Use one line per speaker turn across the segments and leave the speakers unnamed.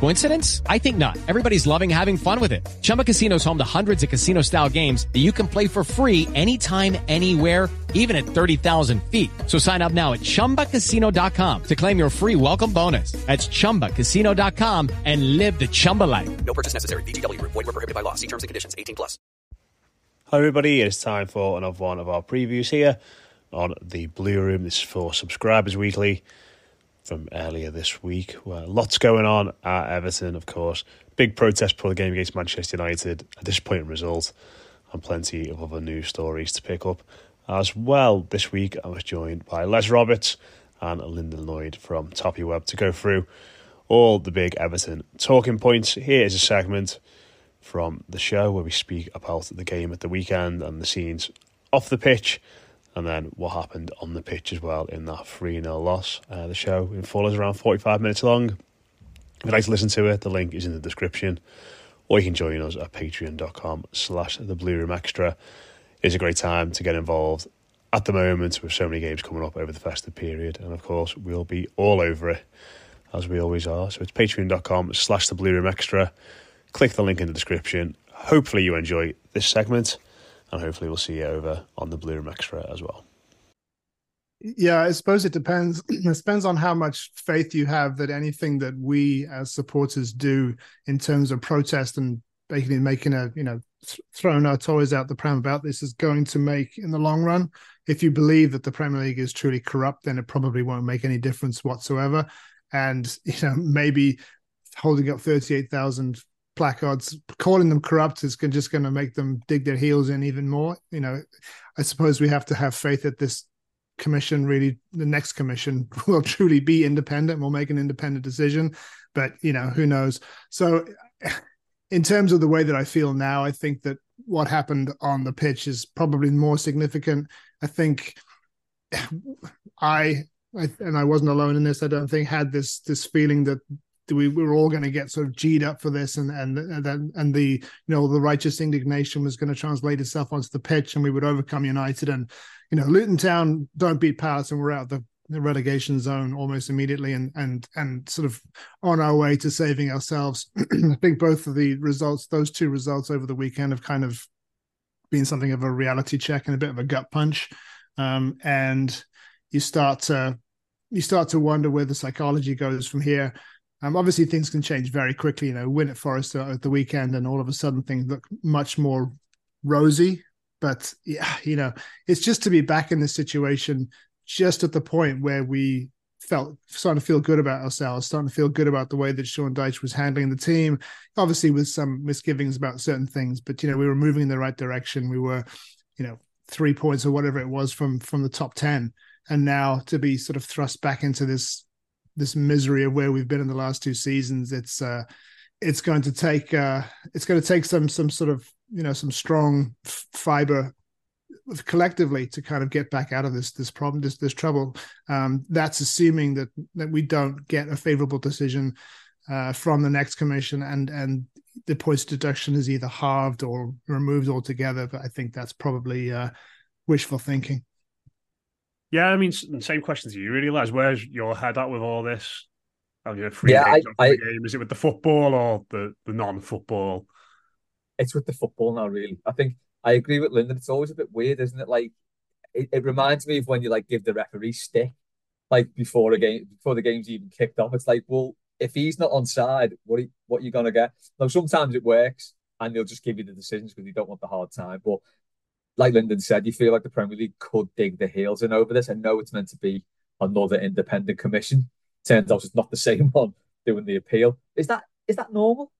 Coincidence? I think not. Everybody's loving having fun with it. Chumba Casino is home to hundreds of casino-style games that you can play for free anytime, anywhere, even at 30,000 feet. So sign up now at ChumbaCasino.com to claim your free welcome bonus. That's ChumbaCasino.com and live the Chumba life.
No purchase necessary. VGW. Void were prohibited by law. See terms and conditions. 18 plus.
Hi everybody, it's time for another one of our previews here on the Blue Room. This is for subscribers weekly from earlier this week. Well, lots going on at Everton, of course. Big protest before the game against Manchester United, a disappointing result, and plenty of other news stories to pick up. As well, this week I was joined by Les Roberts and Lyndon Lloyd from ToffeeWeb to go through all the big Everton talking points. Here is a segment from the show where we speak about the game at the weekend and the scenes off the pitch, and then what happened on the pitch as well in that 3 0 loss. Uh, the show in full is around 45 minutes long. If you'd like to listen to it, the link is in the description, or you can join us at patreon.com slash the Blue Room Extra. It's a great time to get involved at the moment with so many games coming up over the festive period, and of course, we'll be all over it as we always are. So it's patreon.com slash the Blue Room Extra click the link in the description. Hopefully, you enjoy this segment, and hopefully, we'll see you over on the Blue Room Extra as well.
Yeah, I suppose it depends. It depends on how much faith you have that anything that we as supporters do in terms of protest and basically making a you know th- throwing our toys out the pram about this is going to make in the long run. If you believe that the Premier League is truly corrupt, then it probably won't make any difference whatsoever. And you know maybe holding up thirty eight thousand placards, calling them corrupt is just going to make them dig their heels in even more. You know, I suppose we have to have faith that this commission really, the next commission will truly be independent, will make an independent decision. But, you know, who knows? So, in terms of the way that I feel now, I think that what happened on the pitch is probably more significant. I think I, I and I wasn't alone in this. I don't think had this this feeling that we, we were all going to get sort of g'd up for this and and and and the you know the righteous indignation was going to translate itself onto the pitch and we would overcome united and you know luton town don't beat palace and we're out the relegation zone almost immediately and and and sort of on our way to saving ourselves. I think both of the results those two results over the weekend have kind of been something of a reality check and a bit of a gut punch. Um, and you start to you start to wonder where the psychology goes from here um, obviously, things can change very quickly. You know, win at Forest at the weekend, and all of a sudden things look much more rosy. But yeah, you know, it's just to be back in this situation, just at the point where we felt starting to feel good about ourselves, starting to feel good about the way that Sean Dyche was handling the team. Obviously, with some misgivings about certain things, but you know, we were moving in the right direction. We were, you know, three points or whatever it was from from the top ten, and now to be sort of thrust back into this this misery of where we've been in the last two seasons. It's uh, it's going to take uh, it's going to take some some sort of you know some strong f- fiber collectively to kind of get back out of this this problem this this trouble. Um, that's assuming that that we don't get a favorable decision uh, from the next commission and and the points deduction is either halved or removed altogether. But I think that's probably uh, wishful thinking.
Yeah, I mean, same question to you, really, Les. Where's your head at with all this? Have you free
yeah, I, I,
game? Is it with the football or the, the non-football?
it's with the football now. Really, I think I agree with Lyndon. It's always a bit weird, isn't it? Like it, it reminds me of when you like give the referee stick, like before a game, before the game's even kicked off. It's like, well, if he's not on side, what are, what are you gonna get? Now sometimes it works, and they'll just give you the decisions because you don't want the hard time. But like Lyndon said, you feel like the Premier League could dig the heels in over this. I know it's meant to be another independent commission. Turns out it's not the same one doing the appeal. Is that is that normal?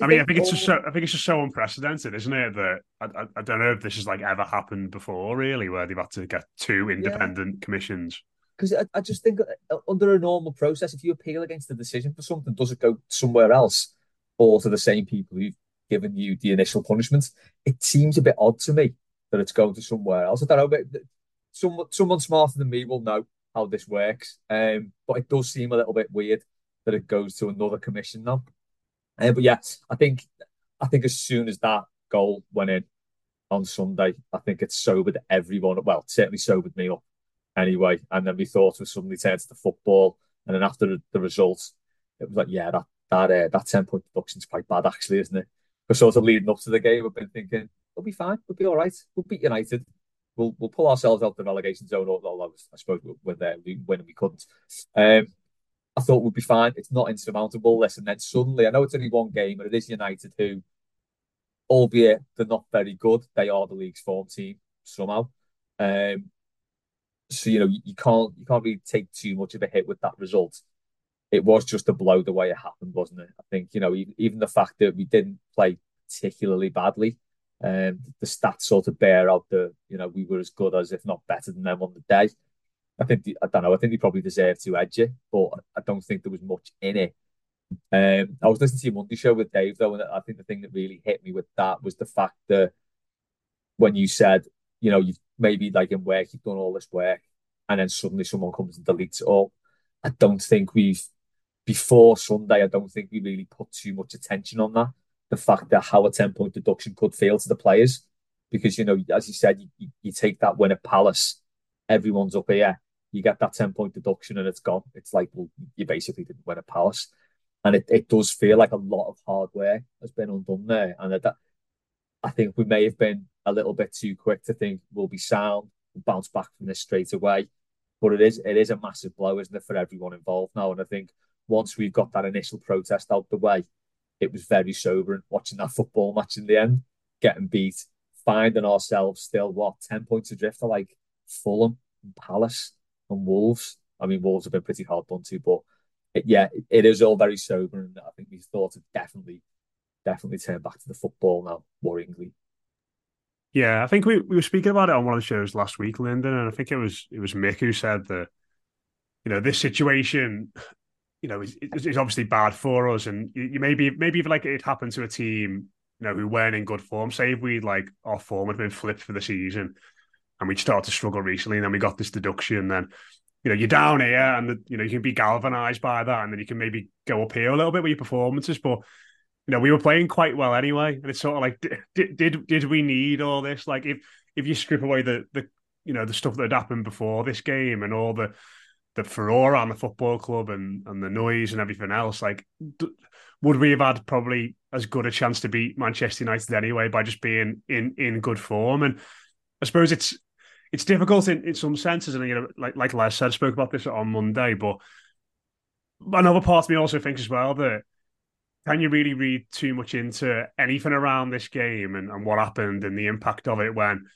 I mean, I think it's just so. I think it's just so unprecedented, isn't it? That I, I, I, don't know if this has like ever happened before, really, where they've had to get two independent yeah. commissions.
Because I, I just think uh, under a normal process, if you appeal against the decision for something, does it go somewhere else or to the same people who've given you the initial punishment? It seems a bit odd to me that it's going to somewhere else. I don't know, but someone someone smarter than me will know how this works. Um, but it does seem a little bit weird that it goes to another commission now. Uh, but yeah, I think I think as soon as that goal went in on Sunday, I think it sobered everyone. Well, certainly sobered me up anyway. And then we thought we suddenly turned to football. And then after the, the results, it was like, yeah, that that uh, that ten point deduction is quite bad, actually, isn't it? Because sort of leading up to the game, I've been thinking we'll be fine, we'll be all right, we'll beat United, we'll we'll pull ourselves out of the relegation zone. Although I suppose we're there, and we couldn't. Um, I thought we'd be fine. It's not insurmountable. Listen, then suddenly, I know it's only one game, but it is United who, albeit they're not very good, they are the league's form team somehow. Um, so you know you, can't you can't really take too much of a hit with that result. It was just a blow the way it happened, wasn't it? I think you know even the fact that we didn't play particularly badly, um, the stats sort of bear out the you know we were as good as if not better than them on the day. I think the, I don't know. I think he probably deserved to edge it, but I don't think there was much in it. Um, I was listening to your Monday show with Dave though, and I think the thing that really hit me with that was the fact that when you said, you know, you've maybe like in work you've done all this work, and then suddenly someone comes and deletes it all. I don't think we've before Sunday. I don't think we really put too much attention on that. The fact that how a ten point deduction could feel to the players, because you know, as you said, you, you take that win at Palace, everyone's up here you get that 10 point deduction and it's gone. It's like, well, you basically didn't win a Palace. And it, it does feel like a lot of hard work has been undone there. And that, I think we may have been a little bit too quick to think we'll be sound, we'll bounce back from this straight away. But it is it is a massive blow, isn't it, for everyone involved now? And I think once we've got that initial protest out the way, it was very sobering watching that football match in the end, getting beat, finding ourselves still what ten points adrift for like Fulham and Palace and Wolves. I mean, Wolves have been pretty hard done to, but it, yeah, it, it is all very sober, and I think these thoughts of definitely, definitely turn back to the football now, worryingly.
Yeah, I think we, we were speaking about it on one of the shows last week, Lyndon, and I think it was it was Mick who said that you know this situation, you know, is, is obviously bad for us, and you, you maybe maybe even like it happened to a team, you know, who weren't in good form. Say if we like our form had been flipped for the season, and we'd started to struggle recently, and then we got this deduction. Then you know you're down here, and you know you can be galvanized by that, and then you can maybe go up here a little bit with your performances. But you know we were playing quite well anyway, and it's sort of like did did did we need all this? Like if if you strip away the the you know the stuff that had happened before this game and all the the furore on the football club and and the noise and everything else, like. D- would we have had probably as good a chance to beat Manchester United anyway by just being in in good form? And I suppose it's it's difficult in, in some senses, and you know, like like Les said, spoke about this on Monday. But another part of me also thinks as well that can you really read too much into anything around this game and, and what happened and the impact of it when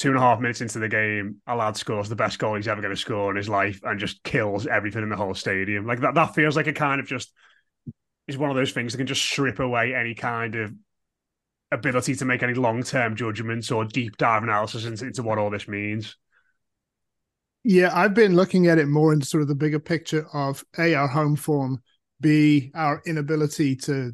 two and a half minutes into the game, a lad scores the best goal he's ever going to score in his life and just kills everything in the whole stadium. Like that, that feels like a kind of just is one of those things that can just strip away any kind of ability to make any long term judgments or deep dive analysis into, into what all this means.
Yeah, I've been looking at it more in sort of the bigger picture of a our home form, b our inability to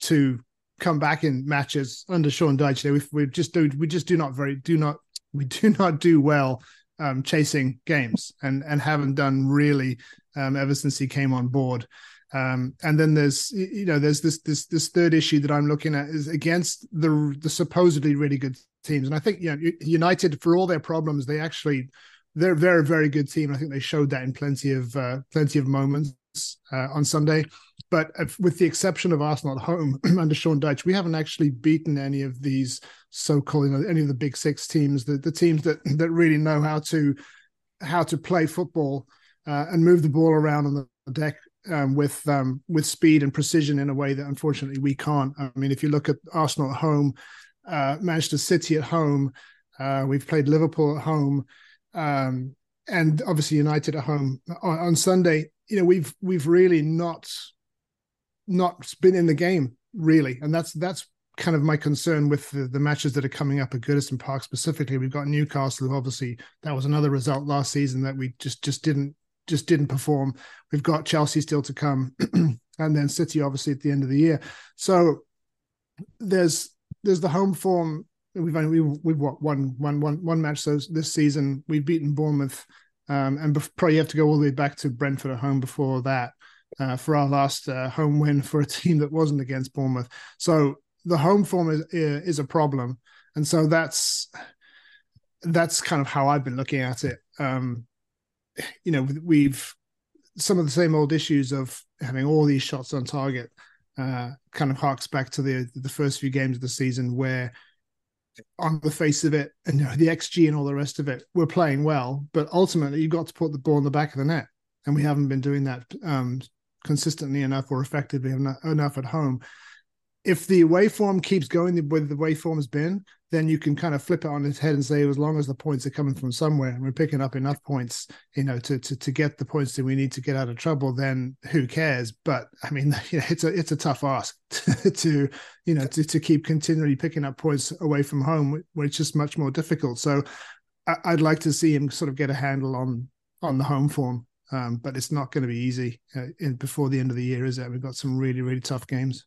to come back in matches under Sean Dyche. We we just do we just do not very do not we do not do well um, chasing games and and haven't done really um, ever since he came on board. Um, and then there's you know there's this this this third issue that I'm looking at is against the the supposedly really good teams, and I think you know United for all their problems they actually they're a very very good team. I think they showed that in plenty of uh, plenty of moments. Uh, on Sunday. But with the exception of Arsenal at home under Sean Dyche, we haven't actually beaten any of these so-called, you know, any of the big six teams, the, the teams that that really know how to how to play football uh, and move the ball around on the deck um, with um, with speed and precision in a way that unfortunately we can't. I mean, if you look at Arsenal at home, uh, Manchester City at home, uh, we've played Liverpool at home, um, and obviously United at home on, on, Sunday. You know, we've we've really not not been in the game really, and that's that's kind of my concern with the, the matches that are coming up at Goodison Park specifically. We've got Newcastle, obviously that was another result last season that we just just didn't just didn't perform. We've got Chelsea still to come, and then City obviously at the end of the year. So there's there's the home form. We've only we've, we've what one one one one match so this season. We've beaten Bournemouth, um, and probably you have to go all the way back to Brentford at home before that uh, for our last uh, home win for a team that wasn't against Bournemouth. So the home form is is a problem, and so that's that's kind of how I've been looking at it. Um, you know, we've some of the same old issues of having all these shots on target. Uh, kind of harks back to the the first few games of the season where on the face of it and the xg and all the rest of it we're playing well but ultimately you've got to put the ball in the back of the net and we haven't been doing that um, consistently enough or effectively enough at home if the waveform keeps going the way the waveform has been, then you can kind of flip it on its head and say, as long as the points are coming from somewhere and we're picking up enough points, you know, to to to get the points that we need to get out of trouble, then who cares? But I mean, you know, it's a it's a tough ask to, you know, to, to keep continually picking up points away from home, which is much more difficult. So I, would like to see him sort of get a handle on on the home form. Um, but it's not going to be easy uh, in, before the end of the year, is it? We've got some really, really tough games.